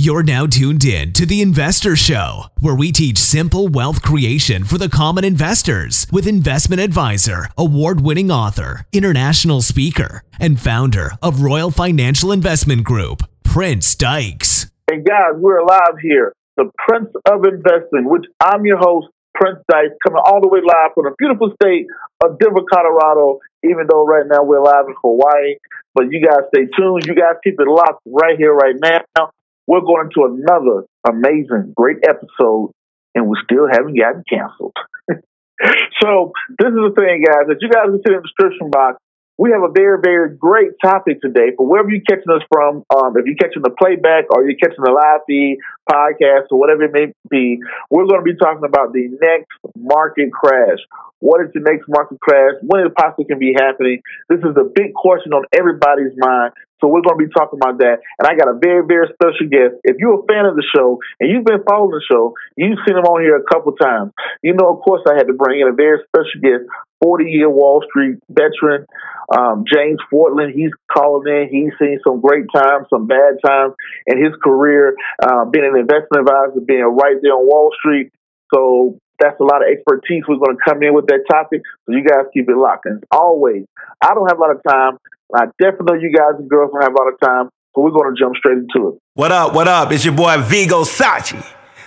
You're now tuned in to The Investor Show, where we teach simple wealth creation for the common investors with investment advisor, award winning author, international speaker, and founder of Royal Financial Investment Group, Prince Dykes. And guys, we're live here, the Prince of Investing, which I'm your host, Prince Dykes, coming all the way live from the beautiful state of Denver, Colorado, even though right now we're live in Hawaii. But you guys stay tuned. You guys keep it locked right here, right now we're going to another amazing, great episode, and we still haven't gotten canceled. so this is the thing, guys. If you guys can see in the description box, we have a very, very great topic today. For wherever you're catching us from, um, if you're catching the playback or you're catching the live feed, podcast, or whatever it may be, we're going to be talking about the next market crash. What is the next market crash? When it possibly can be happening? This is a big question on everybody's mind. So we're going to be talking about that. And I got a very, very special guest. If you're a fan of the show and you've been following the show, you've seen him on here a couple times. You know, of course, I had to bring in a very special guest, 40 year Wall Street veteran, um, James Foytlin. He's calling in. He's seen some great times, some bad times in his career, uh, being an investment advisor, being right there on Wall Street. So that's a lot of expertise. We're going to come in with that topic. So you guys keep it locked. And always, I don't have a lot of time. I definitely know you guys and girls don't have a lot of time, so we're going to jump straight into it. What up? What up? It's your boy Vigo Sachi.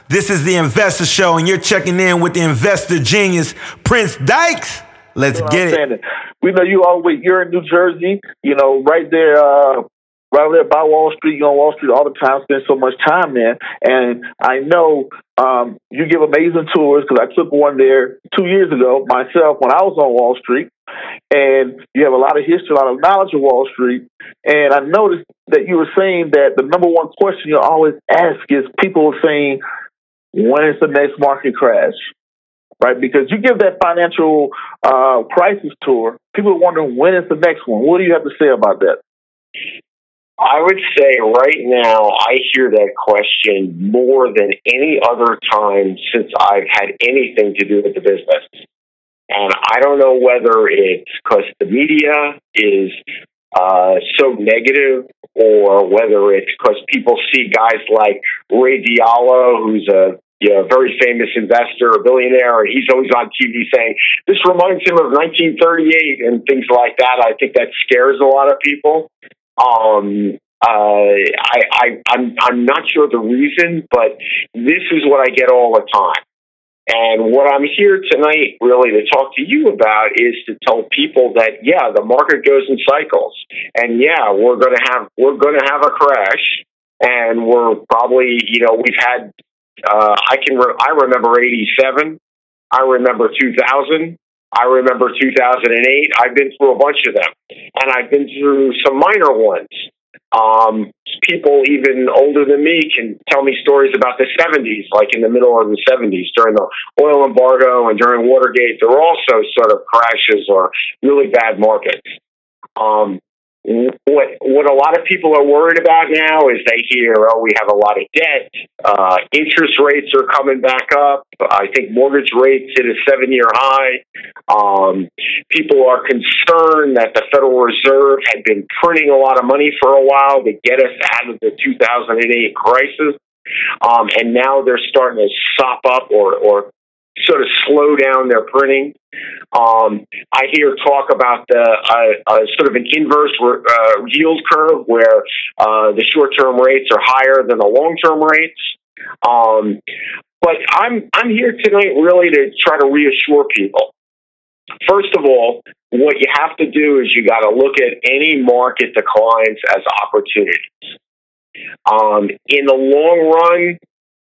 This is the Investor Show, and you're checking in with the investor genius Prince Dykes. Let's you know get it. We know you all always you're in New Jersey, you know, right there, uh, right over there by Wall Street. You're on Wall Street all the time, spend so much time there. And I know um, you give amazing tours because I took one there two years ago myself when I was on Wall Street and you have a lot of history, a lot of knowledge of Wall Street. And I noticed that you were saying that the number one question you always ask is people are saying, when is the next market crash? Right? Because you give that financial uh, crisis tour, people are wondering when is the next one. What do you have to say about that? I would say right now, I hear that question more than any other time since I've had anything to do with the business. And I don't know whether it's because the media is uh, so negative or whether it's because people see guys like Ray Dalio, who's a you know, very famous investor, a billionaire, and he's always on TV saying this reminds him of 1938 and things like that. I think that scares a lot of people. Um, uh, I, I, I'm, I'm not sure the reason, but this is what I get all the time. And what I'm here tonight really to talk to you about is to tell people that yeah, the market goes in cycles, and yeah, we're going to have we're going to have a crash, and we're probably you know we've had uh, I can re- I remember '87, I remember 2000, I remember 2008. I've been through a bunch of them, and I've been through some minor ones. Um, people even older than me can tell me stories about the 70s, like in the middle of the 70s during the oil embargo and during Watergate. There were also sort of crashes or really bad markets. Um, what what a lot of people are worried about now is they hear, oh, we have a lot of debt, uh, interest rates are coming back up. I think mortgage rates hit a seven year high. Um, people are concerned that the Federal Reserve had been printing a lot of money for a while to get us out of the 2008 crisis. Um, and now they're starting to sop up or, or sort of slow down their printing. Um, I hear talk about the uh, uh, sort of an inverse uh, yield curve where uh, the short term rates are higher than the long term rates. Um, but I'm I'm here tonight really to try to reassure people. First of all, what you have to do is you got to look at any market declines as opportunities. Um, in the long run,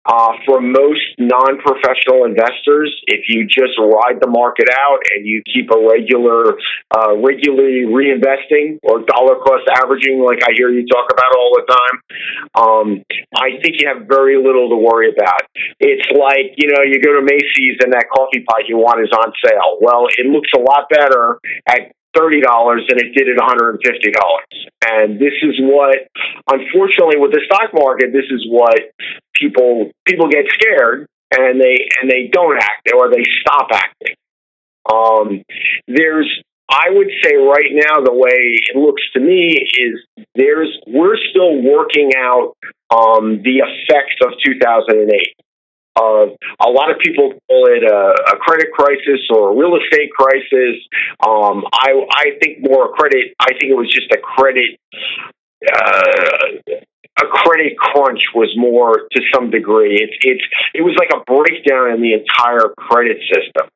uh, for most non-professional investors, if you just ride the market out and you keep a regular, uh, regularly reinvesting or dollar cost averaging, like I hear you talk about all the time, um, I think you have very little to worry about. It's like you know, you go to Macy's and that coffee pot you want is on sale. Well, it looks a lot better at thirty dollars than it did at one hundred and fifty dollars. And this is what, unfortunately, with the stock market, this is what people people get scared and they and they don't act or they stop acting. Um, there's, I would say, right now, the way it looks to me is there's we're still working out um, the effects of 2008 of a lot of people call it a, a, credit crisis or a real estate crisis. Um, I, I think more a credit. I think it was just a credit. Uh, a credit crunch was more to some degree. It's it's it was like a breakdown in the entire credit system,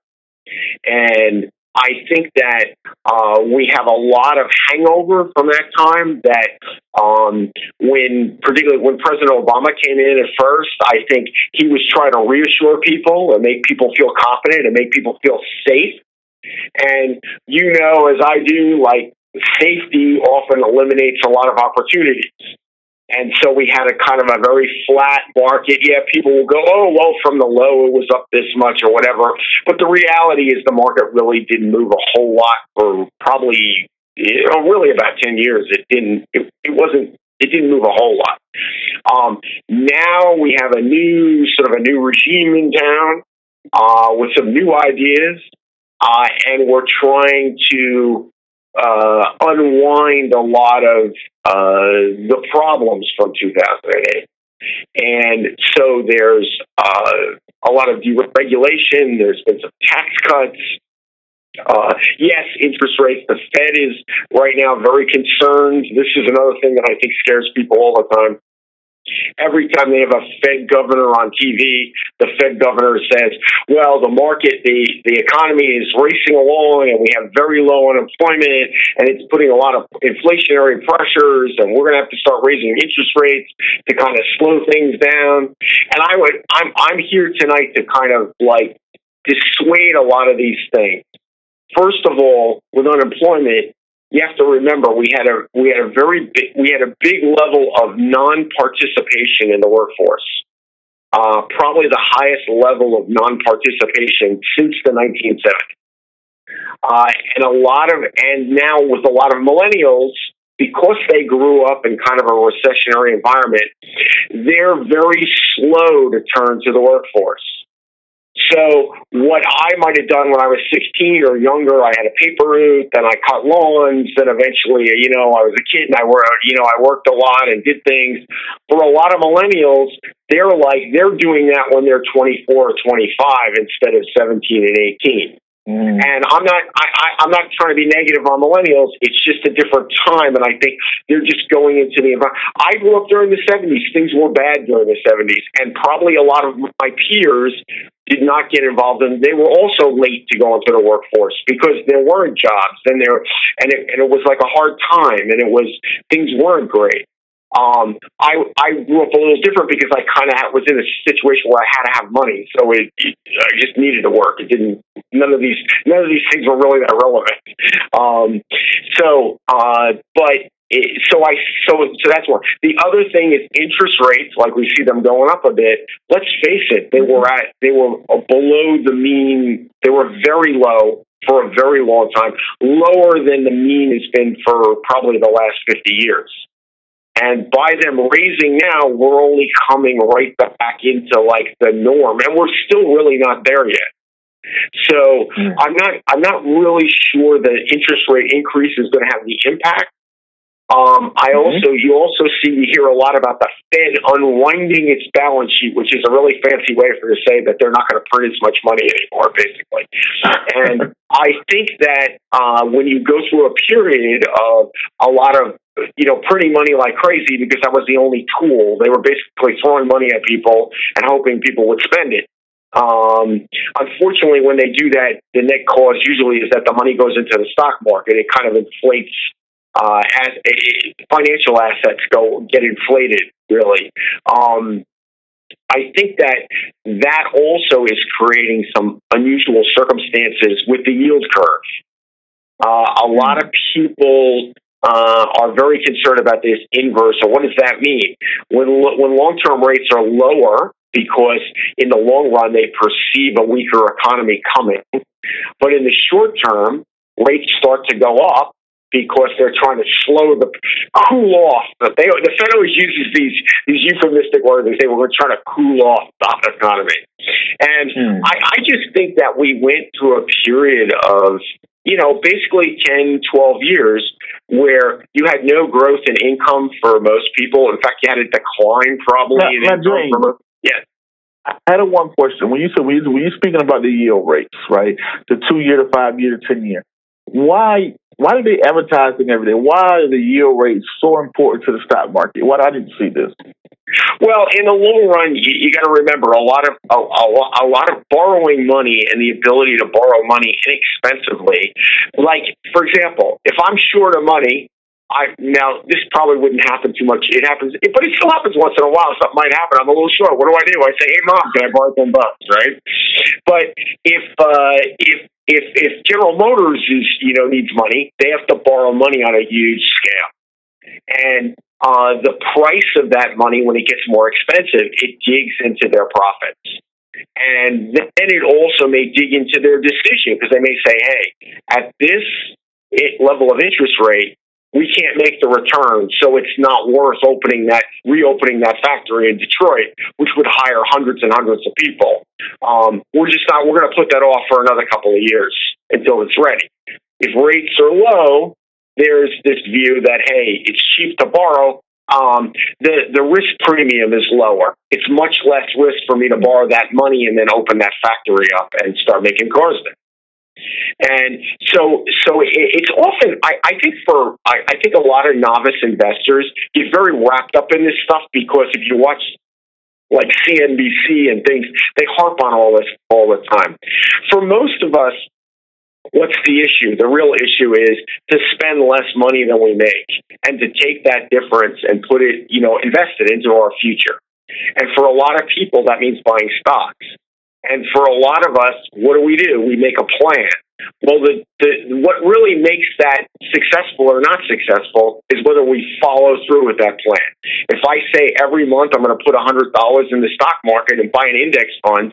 and I think that uh, we have a lot of hangover from that time. That um, when, particularly when President Obama came in at first, I think he was trying to reassure people and make people feel confident and make people feel safe. And you know, as I do, like safety often eliminates a lot of opportunities. And so we had a kind of a very flat market. Yeah, people will go, oh, well, from the low it was up this much or whatever. But the reality is the market really didn't move a whole lot for probably, you know, really about 10 years. It didn't, it, it wasn't, it didn't move a whole lot. Um, now we have a new, sort of a new regime in town uh, with some new ideas. Uh, and we're trying to uh, unwind a lot of uh, the problems from 2008. And so there's uh, a lot of deregulation, there's been some tax cuts. Uh, yes, interest rates. The Fed is right now very concerned. This is another thing that I think scares people all the time. Every time they have a Fed governor on TV, the Fed governor says, well, the market, the, the economy is racing along and we have very low unemployment and it's putting a lot of inflationary pressures and we're going to have to start raising interest rates to kind of slow things down. And I would, I'm, I'm here tonight to kind of like dissuade a lot of these things. First of all, with unemployment, you have to remember we had a we had a very big we had a big level of non-participation in the workforce. Uh, probably the highest level of non-participation since the 1970s. Uh, and a lot of and now with a lot of millennials because they grew up in kind of a recessionary environment, they're very slow to turn to the workforce. So what I might have done when I was 16 or younger, I had a paper route, then I cut lawns, then eventually, you know, I was a kid and I worked, you know, I worked a lot and did things. For a lot of millennials, they're like, they're doing that when they're 24 or 25 instead of 17 and 18. Mm. And I'm not I, I, I'm not trying to be negative on millennials. It's just a different time, and I think they're just going into the environment. I grew up during the 70s. Things were bad during the 70s, and probably a lot of my peers did not get involved, and they were also late to go into the workforce because there weren't jobs, and there and it, and it was like a hard time, and it was things weren't great. Um, I I grew up a little different because I kind of was in a situation where I had to have money, so it, it, I just needed to work. It didn't. None of these none of these things were really that relevant. Um, so, uh, but so I so so that's one. The other thing is interest rates. Like we see them going up a bit. Let's face it, they were at they were below the mean. They were very low for a very long time, lower than the mean has been for probably the last fifty years. And by them raising now, we're only coming right back into like the norm, and we're still really not there yet. So mm. I'm not I'm not really sure the interest rate increase is going to have the impact. Um, I mm-hmm. also you also see you hear a lot about the Fed unwinding its balance sheet, which is a really fancy way for to say that they're not going to print as much money anymore, basically. and I think that uh, when you go through a period of a lot of you know, printing money like crazy because that was the only tool. They were basically throwing money at people and hoping people would spend it. Um, unfortunately, when they do that, the net cause usually is that the money goes into the stock market. It kind of inflates uh, as financial assets go get inflated. Really, um, I think that that also is creating some unusual circumstances with the yield curve. Uh, a lot of people uh, are very concerned about this inverse. So, what does that mean? When when long term rates are lower, because in the long run they perceive a weaker economy coming, but in the short term rates start to go up because they're trying to slow the cool off. They, the Fed always uses these these euphemistic words. They say we're trying to cool off the economy, and hmm. I, I just think that we went through a period of you know, basically 10, 12 years where you had no growth in income for most people. In fact, you had a decline probably now, in income. From yeah. I had a one question. When you said when you, speaking about the yield rates, right? The two year, the five year, the ten year. Why why are they advertising every day? Why are the yield rates so important to the stock market? Why I didn't see this? Well, in the long run, you, you got to remember a lot of a, a, a, lot of borrowing money and the ability to borrow money inexpensively. Like, for example, if I'm short of money, I now this probably wouldn't happen too much. It happens, but it still happens once in a while. Something might happen. I'm a little short. What do I do? I say, "Hey, mom, can I borrow ten bucks?" Right? But if uh, if if if General Motors is you know needs money, they have to borrow money on a huge scale, and uh, the price of that money, when it gets more expensive, it digs into their profits. And then it also may dig into their decision because they may say, hey, at this level of interest rate, we can't make the return, so it's not worth opening that, reopening that factory in Detroit, which would hire hundreds and hundreds of people. Um, we're just not. We're going to put that off for another couple of years until it's ready. If rates are low, there's this view that hey, it's cheap to borrow. Um, the the risk premium is lower. It's much less risk for me to borrow that money and then open that factory up and start making cars there. And so, so it's often I, I think for I, I think a lot of novice investors get very wrapped up in this stuff because if you watch like CNBC and things, they harp on all this all the time. For most of us, What's the issue? The real issue is to spend less money than we make and to take that difference and put it, you know, invest it into our future. And for a lot of people, that means buying stocks. And for a lot of us, what do we do? We make a plan. Well, the, the what really makes that successful or not successful is whether we follow through with that plan. If I say every month I'm going to put $100 in the stock market and buy an index fund,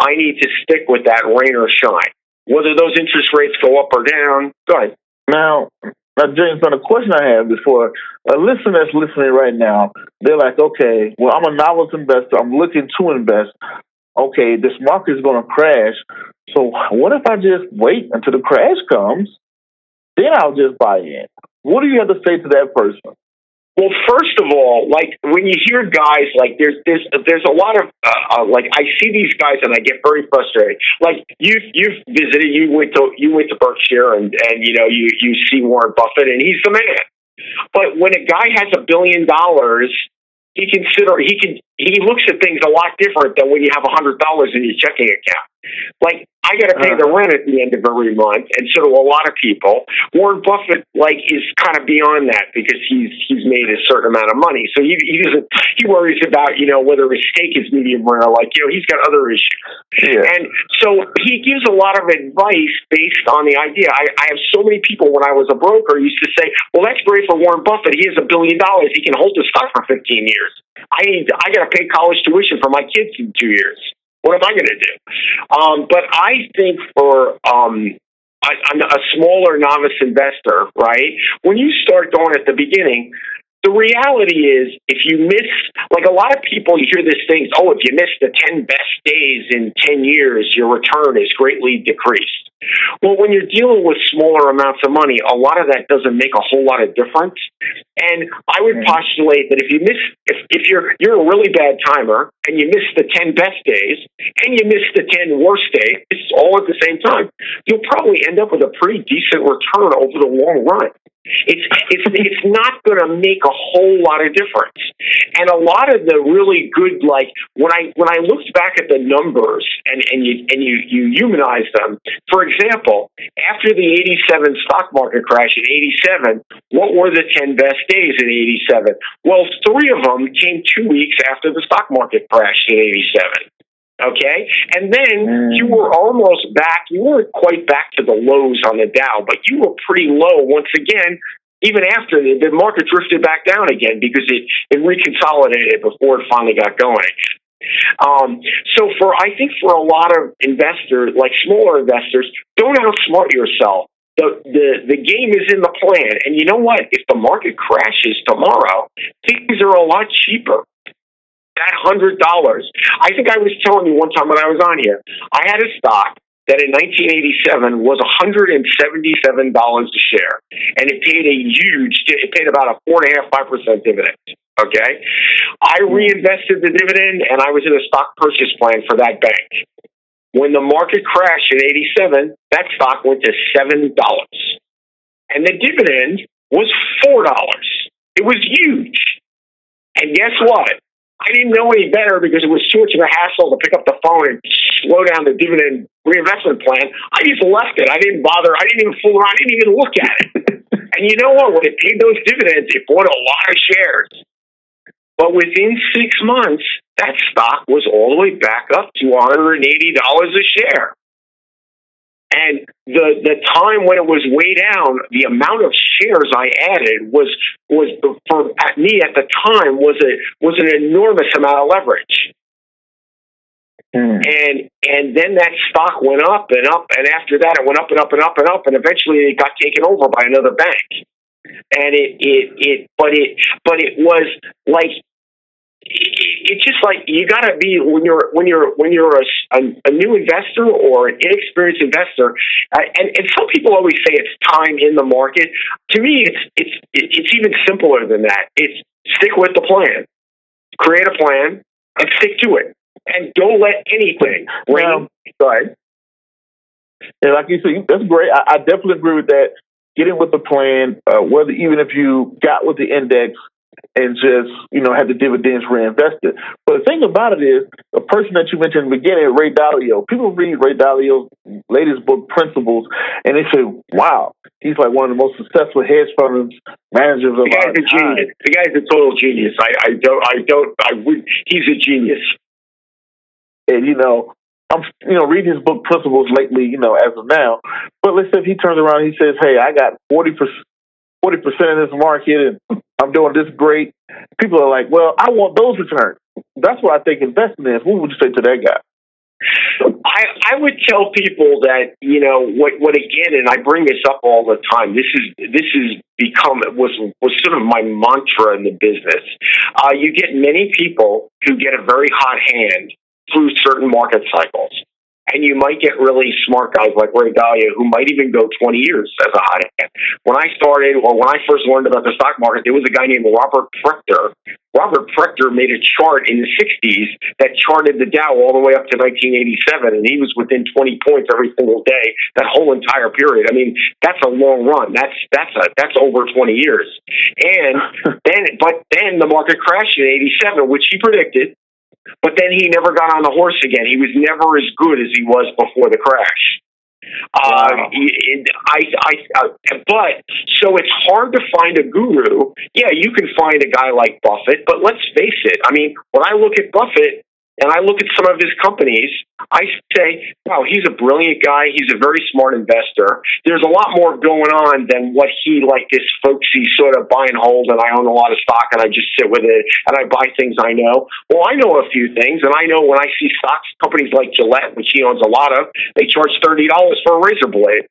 I need to stick with that rain or shine whether those interest rates go up or down. Go ahead. Now, now, James, now the question I have before a listener that's listening right now, they're like, okay, well, I'm a novice investor. I'm looking to invest. Okay, this market is going to crash. So what if I just wait until the crash comes? Then I'll just buy in. What do you have to say to that person? Well, first of all, like when you hear guys like there's there's there's a lot of uh, uh, like I see these guys and I get very frustrated. Like you you've visited, you went to you went to Berkshire and and you know you you see Warren Buffett and he's the man. But when a guy has a billion dollars, he consider he can he looks at things a lot different than when you have a hundred dollars in your checking account. Like I got to pay uh-huh. the rent at the end of every month, and so do a lot of people. Warren Buffett, like, is kind of beyond that because he's he's made a certain amount of money, so he he doesn't he worries about you know whether his steak is medium rare. Like you know, he's got other issues, yeah. and so he gives a lot of advice based on the idea. I, I have so many people when I was a broker used to say, "Well, that's great for Warren Buffett. He has a billion dollars. He can hold the stock for 15 years. I need I got to pay college tuition for my kids in two years." What am I going to do? Um, but I think for um, a, a smaller novice investor, right? When you start going at the beginning, the reality is if you miss like a lot of people you hear this thing oh if you miss the 10 best days in 10 years your return is greatly decreased. Well when you're dealing with smaller amounts of money a lot of that doesn't make a whole lot of difference. And i would postulate that if you miss if, if you're you're a really bad timer and you miss the 10 best days and you miss the 10 worst days all at the same time. You'll probably end up with a pretty decent return over the long run It's it's it's not going to make a whole lot of difference. And a lot of the really good, like when I when I looked back at the numbers and and you and you you humanize them. For example, after the '87 stock market crash in '87, what were the 10 best days in '87? Well, three of them came two weeks after the stock market crashed in '87. Okay. And then mm. you were almost back. You weren't quite back to the lows on the Dow, but you were pretty low once again, even after the, the market drifted back down again because it, it reconsolidated before it finally got going. Um, so for I think for a lot of investors, like smaller investors, don't outsmart yourself. The, the the game is in the plan, and you know what? If the market crashes tomorrow, things are a lot cheaper that hundred dollars. I think I was telling you one time when I was on here, I had a stock that in 1987 was $177 a share, and it paid a huge, it paid about a four and a half, five percent dividend. Okay, I reinvested the dividend, and I was in a stock purchase plan for that bank. When the market crashed in '87, that stock went to seven dollars, and the dividend was four dollars. It was huge. And guess what? I didn't know any better because it was too much of a hassle to pick up the phone and slow down the dividend reinvestment plan. I just left it. I didn't bother. I didn't even fool around. I didn't even look at it. and you know what? When it paid those dividends, it bought a lot of shares. But within six months, that stock was all the way back up to $180 a share. And the the time when it was way down, the amount of shares I added was was for me at the time was a was an enormous amount of leverage. Mm. And and then that stock went up and up, and after that it went up and up and up and up, and eventually it got taken over by another bank. And it it it, but it but it was like it's just like you got to be when you're when you're when you're a, a, a new investor or an inexperienced investor, uh, and and some people always say it's time in the market. To me, it's it's it's even simpler than that. It's stick with the plan, create a plan, and stick to it, and don't let anything. Go ahead. And like you said, that's great. I, I definitely agree with that. Getting with the plan, uh, whether even if you got with the index and just, you know, have the dividends reinvested. But the thing about it is, the person that you mentioned in the beginning, Ray Dalio, people read Ray Dalio's latest book, Principles, and they say, wow, he's like one of the most successful hedge fund managers of the guy's a genius. The guy's a total genius. I, I don't, I don't, I would, he's a genius. And, you know, I'm, you know, reading his book Principles lately, you know, as of now. But let's say if he turns around and he says, "Hey, I got forty percent, forty percent of this market, and I'm doing this great. People are like, well, I want those returns. That's what I think investing is. What would you say to that guy? I, I would tell people that you know what what again, and I bring this up all the time. This is this has become was was sort of my mantra in the business. Uh, you get many people who get a very hot hand through certain market cycles. And you might get really smart guys like Ray Dalio who might even go 20 years as a hot hand. When I started, or when I first learned about the stock market, there was a guy named Robert Prechter. Robert Prechter made a chart in the 60s that charted the Dow all the way up to 1987, and he was within 20 points every single day that whole entire period. I mean, that's a long run. That's that's a that's over 20 years. And then, but then the market crashed in 87, which he predicted but then he never got on the horse again. He was never as good as he was before the crash. Uh, wow. I, I, uh, but so it's hard to find a guru. Yeah, you can find a guy like Buffett, but let's face it. I mean, when I look at Buffett, and I look at some of his companies, I say, wow, he's a brilliant guy. He's a very smart investor. There's a lot more going on than what he, like this folksy sort of buy and hold, and I own a lot of stock and I just sit with it and I buy things I know. Well, I know a few things, and I know when I see stocks, companies like Gillette, which he owns a lot of, they charge $30 for a razor blade.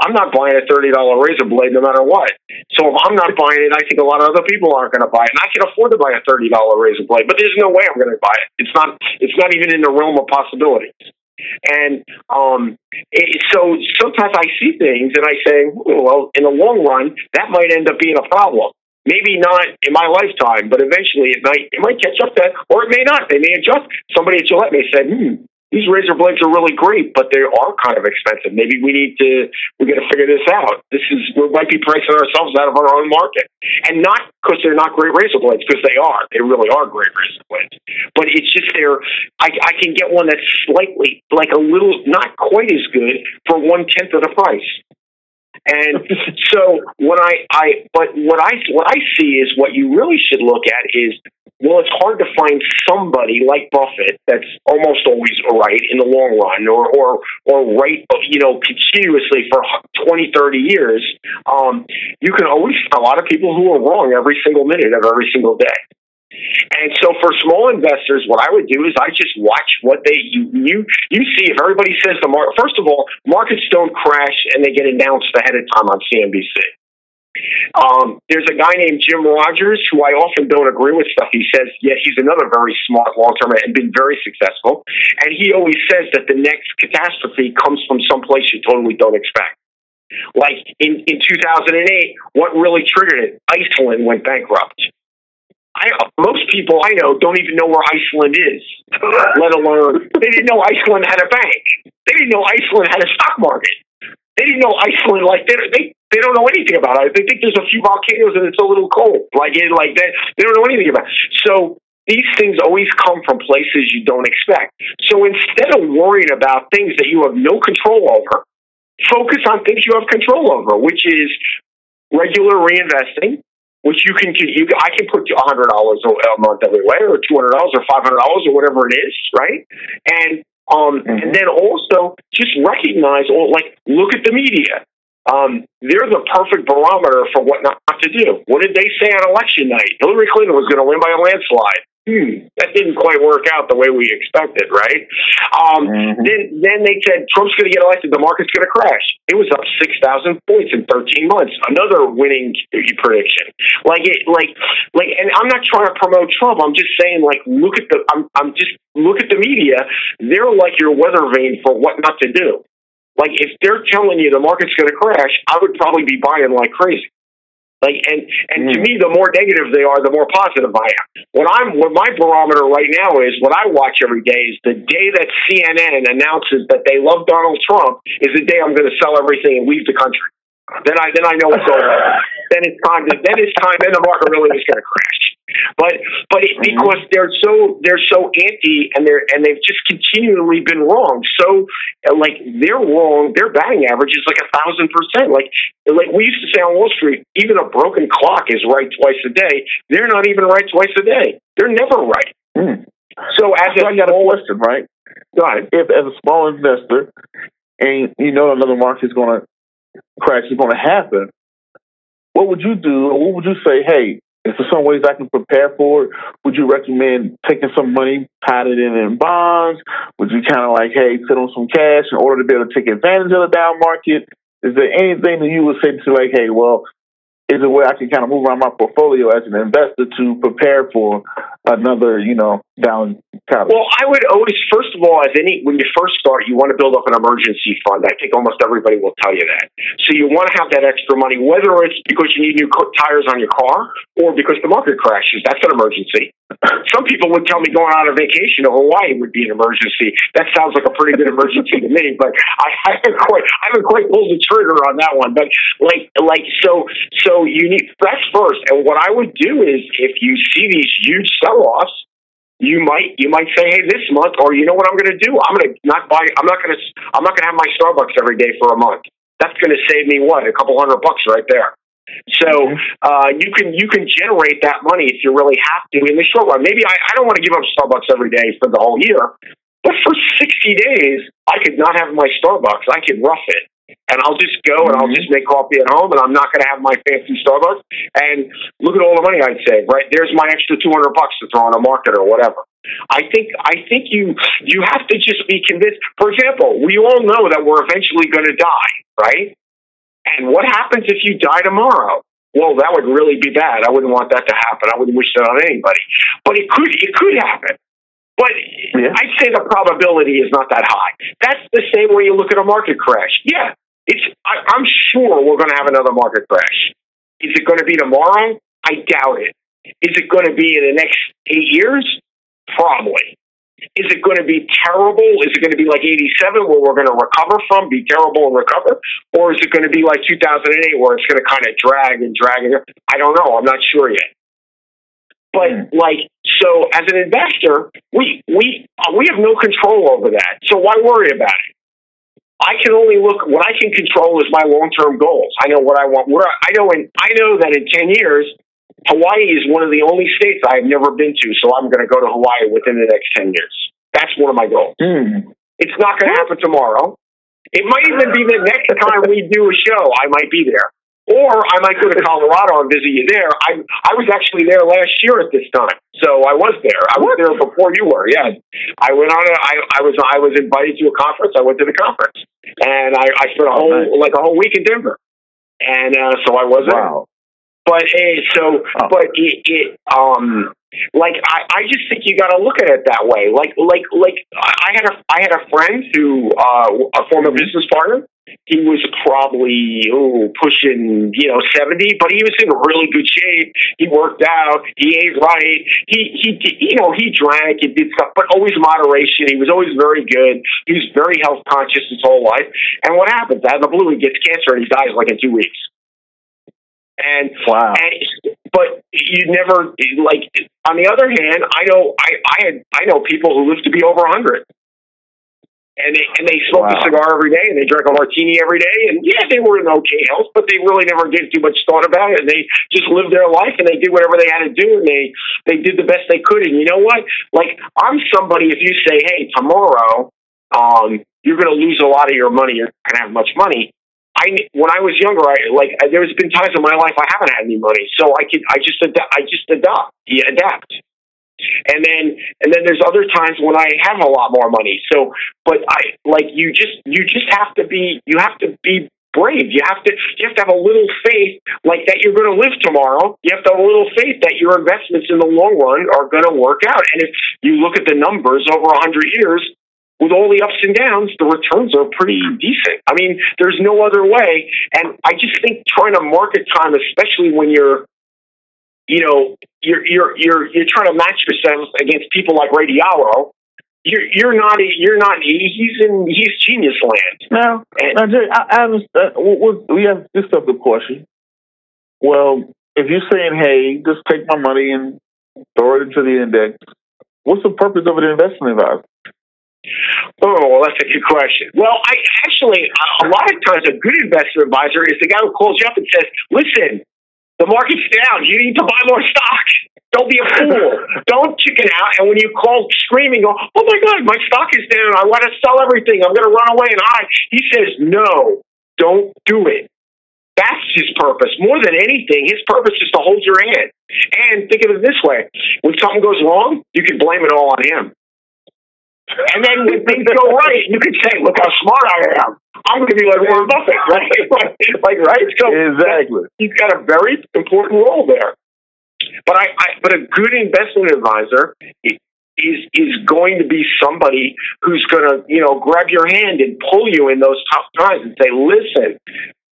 I'm not buying a thirty dollar razor blade no matter what. So if I'm not buying it, I think a lot of other people aren't going to buy it, and I can afford to buy a thirty dollar razor blade. But there's no way I'm going to buy it. It's not. It's not even in the realm of possibilities. And um, it, so sometimes I see things and I say, well, in the long run, that might end up being a problem. Maybe not in my lifetime, but eventually it might it might catch up to or it may not. They may adjust. Somebody at Gillette may say, hmm, these razor blades are really great, but they are kind of expensive. Maybe we need to we got to figure this out. This is we might be pricing ourselves out of our own market, and not because they're not great razor blades, because they are. They really are great razor blades. But it's just they're. I, I can get one that's slightly like a little not quite as good for one tenth of the price. And so what I, I, but what I, what I see is what you really should look at is, well, it's hard to find somebody like Buffett that's almost always right in the long run or, or, or right, you know, continuously for 20, 30 years. Um, you can always a lot of people who are wrong every single minute of every single day. And so for small investors, what I would do is I just watch what they you you, you see if everybody says the market. First of all, markets don't crash and they get announced ahead of time on CNBC. Um, there's a guy named Jim Rogers who I often don't agree with stuff he says. Yet he's another very smart long term and been very successful. And he always says that the next catastrophe comes from someplace you totally don't expect. Like in, in 2008, what really triggered it? Iceland went bankrupt. I, most people I know don't even know where Iceland is, let alone they didn't know Iceland had a bank. They didn't know Iceland had a stock market. They didn't know Iceland like they they they don't know anything about it. They think there's a few volcanoes and it's a little cold, like it like that. They don't know anything about. It. So these things always come from places you don't expect. So instead of worrying about things that you have no control over, focus on things you have control over, which is regular reinvesting, which you can you I can put a hundred dollars a month every way, or two hundred dollars, or five hundred dollars, or whatever it is, right? And um, mm-hmm. and then also just recognize, or like, look at the media. Um, they're the perfect barometer for what not to do. What did they say on election night? Hillary Clinton was going to win by a landslide hmm, that didn't quite work out the way we expected, right? Um, mm-hmm. Then, then they said Trump's going to get elected, the market's going to crash. It was up six thousand points in thirteen months. Another winning prediction. Like it, like, like, and I'm not trying to promote Trump. I'm just saying, like, look at the, I'm, I'm just look at the media. They're like your weather vane for what not to do. Like, if they're telling you the market's going to crash, I would probably be buying like crazy. Like and and mm. to me, the more negative they are, the more positive I am. What I'm what my barometer right now is what I watch every day is the day that CNN announces that they love Donald Trump is the day I'm going to sell everything and leave the country. Then I then I know it's over. then it's time. To, then it's time. Then the market really is going to crash. But but it, because they're so they're so anti and they're and they've just continually been wrong. So like they're wrong. Their batting average is like a thousand percent. Like like we used to say on Wall Street, even a broken clock is right twice a day. They're not even right twice a day. They're never right. Mm. So as so I got a question, right? Ahead. If as a small investor, and you know another market is going to crash is going to happen, what would you do? Or what would you say? Hey, is there some ways I can prepare for it? Would you recommend taking some money, pot it in in bonds? Would you kind of like, hey, sit on some cash in order to be able to take advantage of the down market? Is there anything that you would say to like, hey, well, is a way I can kind of move around my portfolio as an investor to prepare for another, you know, down college? Well, I would always, first of all, as any when you first start, you want to build up an emergency fund. I think almost everybody will tell you that. So you want to have that extra money, whether it's because you need new tires on your car or because the market crashes. That's an emergency. Some people would tell me going on a vacation to Hawaii would be an emergency. That sounds like a pretty good emergency to me, but I haven't quite, I haven't quite pulled the trigger on that one. But like, like so, so you need that's first. And what I would do is, if you see these huge sell-offs, you might you might say, hey, this month, or you know what I'm going to do? I'm going to not buy. I'm not going to. I'm not going to have my Starbucks every day for a month. That's going to save me what a couple hundred bucks right there. So uh, you can you can generate that money if you really have to in the short run. Maybe I, I don't want to give up Starbucks every day for the whole year, but for sixty days I could not have my Starbucks. I could rough it, and I'll just go and I'll mm-hmm. just make coffee at home, and I'm not going to have my fancy Starbucks. And look at all the money I'd save. Right there's my extra two hundred bucks to throw on a market or whatever. I think I think you you have to just be convinced. For example, we all know that we're eventually going to die, right? And what happens if you die tomorrow? Well, that would really be bad. I wouldn't want that to happen. I wouldn't wish that on anybody. But it could it could happen. But yeah. I'd say the probability is not that high. That's the same way you look at a market crash. Yeah, it's. I, I'm sure we're going to have another market crash. Is it going to be tomorrow? I doubt it. Is it going to be in the next eight years? Probably. Is it going to be terrible? Is it going to be like 87 where we're going to recover from, be terrible and recover? Or is it going to be like 2008 where it's going to kind of drag and drag? And, I don't know. I'm not sure yet. But mm. like, so as an investor, we we uh, we have no control over that. So why worry about it? I can only look. What I can control is my long term goals. I know what I want. Where I know, in, I know that in ten years, Hawaii is one of the only states I have never been to. So I'm going to go to Hawaii within the next ten years. That's one of my goals. Mm. It's not going to happen tomorrow. It might even be the next time we do a show. I might be there. Or I might go to Colorado and visit you there. I I was actually there last year at this time, so I was there. I was there before you were. Yeah, I went on. A, I I was I was invited to a conference. I went to the conference, and I I spent a whole like a whole week in Denver, and uh, so I was there. Wow. But uh, so, oh. but it, it um like I, I just think you got to look at it that way. Like like like I had a I had a friend who uh, a former business partner he was probably oh, pushing you know seventy, but he was in really good shape. He worked out. He ate right. He he you know he drank. He did stuff, but always moderation. He was always very good. He was very health conscious his whole life. And what happens? Out of the blue, he gets cancer and he dies like in two weeks. And wow. And, but you never like. On the other hand, I know I I had I know people who live to be over a hundred and they and they smoked wow. a cigar every day and they drank a martini every day and yeah they were in okay health but they really never gave too much thought about it and they just lived their life and they did whatever they had to do and they they did the best they could and you know what like I'm somebody if you say hey tomorrow um you're going to lose a lot of your money you're not going to have much money I when I was younger I like there's been times in my life I haven't had any money so I could I just adapt I just adopt yeah, adapt and then and then there's other times when I have a lot more money. So, but I like you just you just have to be you have to be brave. You have to you have to have a little faith like that you're going to live tomorrow. You have to have a little faith that your investments in the long run are going to work out. And if you look at the numbers over a hundred years, with all the ups and downs, the returns are pretty decent. I mean, there's no other way. And I just think trying to market time, especially when you're you know, you're you're you're you're trying to match yourself against people like Ray Dalio. You're you're not you're not he's in he's genius land. Now, and, now Jay, I, I understand. We have this of the question. Well, if you're saying, "Hey, just take my money and throw it into the index," what's the purpose of an investment advisor? Oh, well, that's a good question. Well, I actually, a lot of times, a good investor advisor is the guy who calls you up and says, "Listen, the market's down. You need to buy more stock. Don't be a fool. Don't chicken out. And when you call screaming, go, oh my God, my stock is down. I want to sell everything. I'm going to run away and hide. He says, no, don't do it. That's his purpose. More than anything, his purpose is to hold your hand. And think of it this way when something goes wrong, you can blame it all on him. And then when things go right, you can say, "Look how smart I am. I'm going to be like Warren Buffett, right? like, right? So exactly, he's got a very important role there. But I, I but a good investment advisor is is going to be somebody who's going to you know grab your hand and pull you in those tough times and say, "Listen,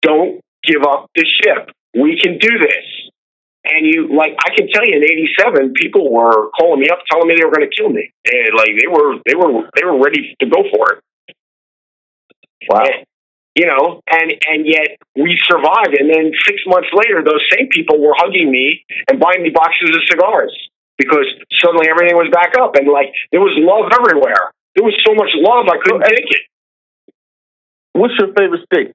don't give up the ship. We can do this." And you like I can tell you in '87, people were calling me up, telling me they were going to kill me, and like they were they were they were ready to go for it. Wow. And, you know, and and yet we survived. And then six months later, those same people were hugging me and buying me boxes of cigars because suddenly everything was back up, and like there was love everywhere. There was so much love I couldn't take it. What's your favorite state?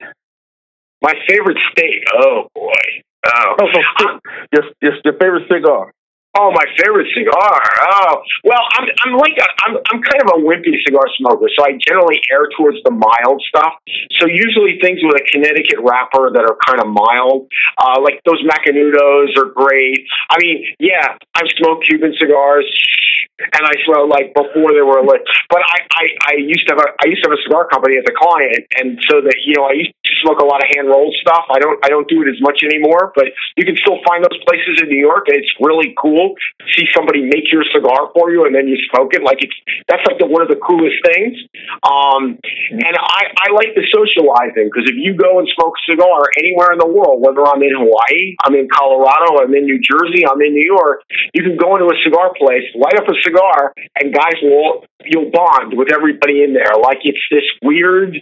My favorite state? Oh boy. Oh, your, your, your favorite cigar. Oh, my favorite cigar. Oh, well, I'm I'm like a, I'm I'm kind of a wimpy cigar smoker, so I generally err towards the mild stuff. So usually things with a Connecticut wrapper that are kind of mild, uh, like those Macanudos are great. I mean, yeah, I've smoked Cuban cigars, and I smell like before they were lit. But I, I I used to have a I used to have a cigar company as a client, and so that you know I used to smoke a lot of hand rolled stuff. I don't I don't do it as much anymore, but you can still find those places in New York. It's really cool See somebody make your cigar for you and then you smoke it. Like it's that's like the, one of the coolest things. Um, and I, I like the socializing because if you go and smoke a cigar anywhere in the world, whether I'm in Hawaii, I'm in Colorado, I'm in New Jersey, I'm in New York, you can go into a cigar place, light up a cigar, and guys will you'll bond with everybody in there. Like it's this weird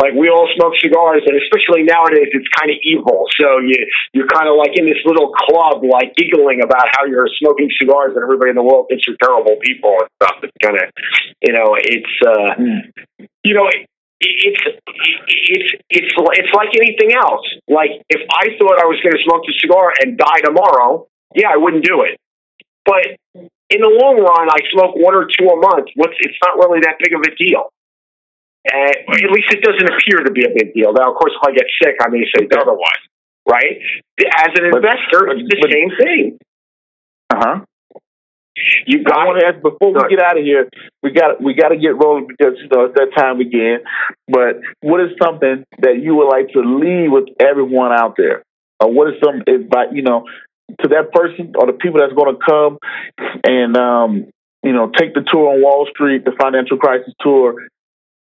like we all smoke cigars, and especially nowadays, it's kind of evil. So you you're kind of like in this little club, like giggling about how you're smoking cigars, and everybody in the world thinks you're terrible people and stuff. It's kind of, you know, it's uh, mm. you know. it's it's it's it's like anything else. Like if I thought I was going to smoke a cigar and die tomorrow, yeah, I wouldn't do it. But in the long run, I smoke one or two a month. What's it's not really that big of a deal. Uh, at least it doesn't appear to be a big deal. Now, of course, if I get sick, I may say otherwise, right? As an investor, but, it's the but, same thing. Uh huh. You got. I want to ask before we get out of here. We got we got to get rolling because you know it's that time again. But what is something that you would like to leave with everyone out there? Or what is some advice you know to that person or the people that's going to come and um, you know take the tour on Wall Street, the financial crisis tour,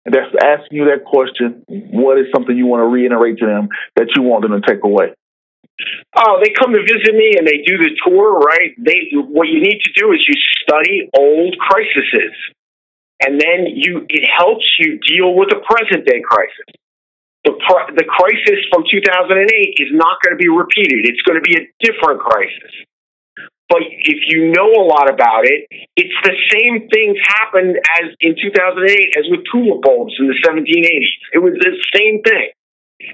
that's asking you that question, what is something you want to reiterate to them that you want them to take away? Oh, they come to visit me and they do the tour, right? They what you need to do is you study old crises, and then you it helps you deal with the present day crisis. The the crisis from 2008 is not going to be repeated. It's going to be a different crisis. But if you know a lot about it, it's the same things happened as in 2008 as with tulip bulbs in the 1780s. It was the same thing.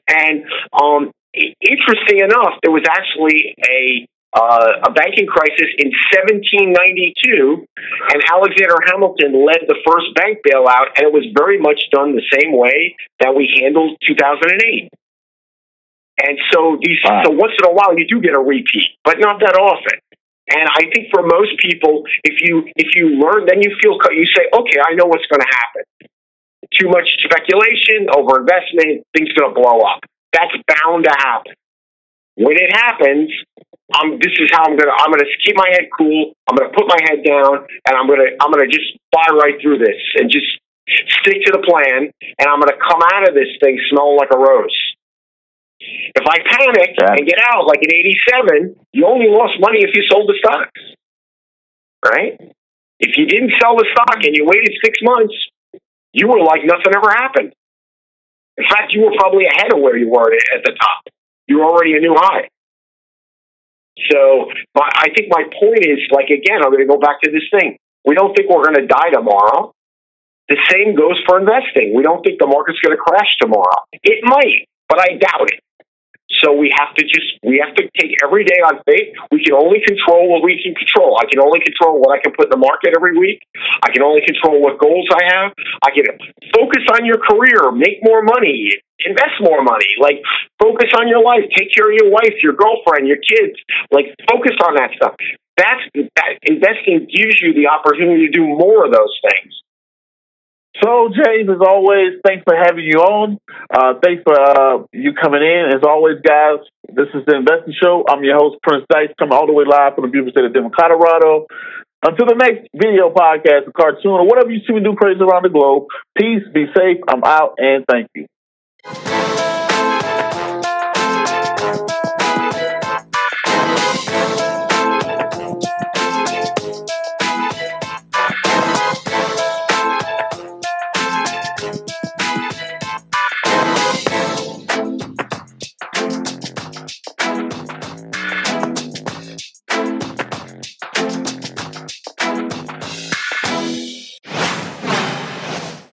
And um, interesting enough, there was actually a uh, a banking crisis in 1792, and Alexander Hamilton led the first bank bailout, and it was very much done the same way that we handled 2008. And so these, wow. so once in a while you do get a repeat, but not that often. And I think for most people, if you if you learn, then you feel you say, okay, I know what's going to happen. Too much speculation, over investment, things going to blow up. That's bound to happen. When it happens, I'm, this is how I'm gonna I'm gonna keep my head cool. I'm gonna put my head down, and I'm gonna I'm gonna just fly right through this and just stick to the plan. And I'm gonna come out of this thing smelling like a rose. If I panic yeah. and get out like in 87, you only lost money if you sold the stocks. Right? If you didn't sell the stock and you waited six months, you were like nothing ever happened. In fact, you were probably ahead of where you were at the top. You were already a new high. So I think my point is like, again, I'm going to go back to this thing. We don't think we're going to die tomorrow. The same goes for investing. We don't think the market's going to crash tomorrow. It might, but I doubt it. So we have to just we have to take every day on faith. We can only control what we can control. I can only control what I can put in the market every week. I can only control what goals I have. I can focus on your career, make more money, invest more money. Like focus on your life, take care of your wife, your girlfriend, your kids. Like focus on that stuff. That's that investing gives you the opportunity to do more of those things. So, James, as always, thanks for having you on. Uh, thanks for uh, you coming in. As always, guys, this is the Investor Show. I'm your host, Prince Dykes, coming all the way live from the beautiful state of Denver, Colorado. Until the next video podcast, a cartoon, or whatever you see me do crazy around the globe, peace, be safe. I'm out, and thank you.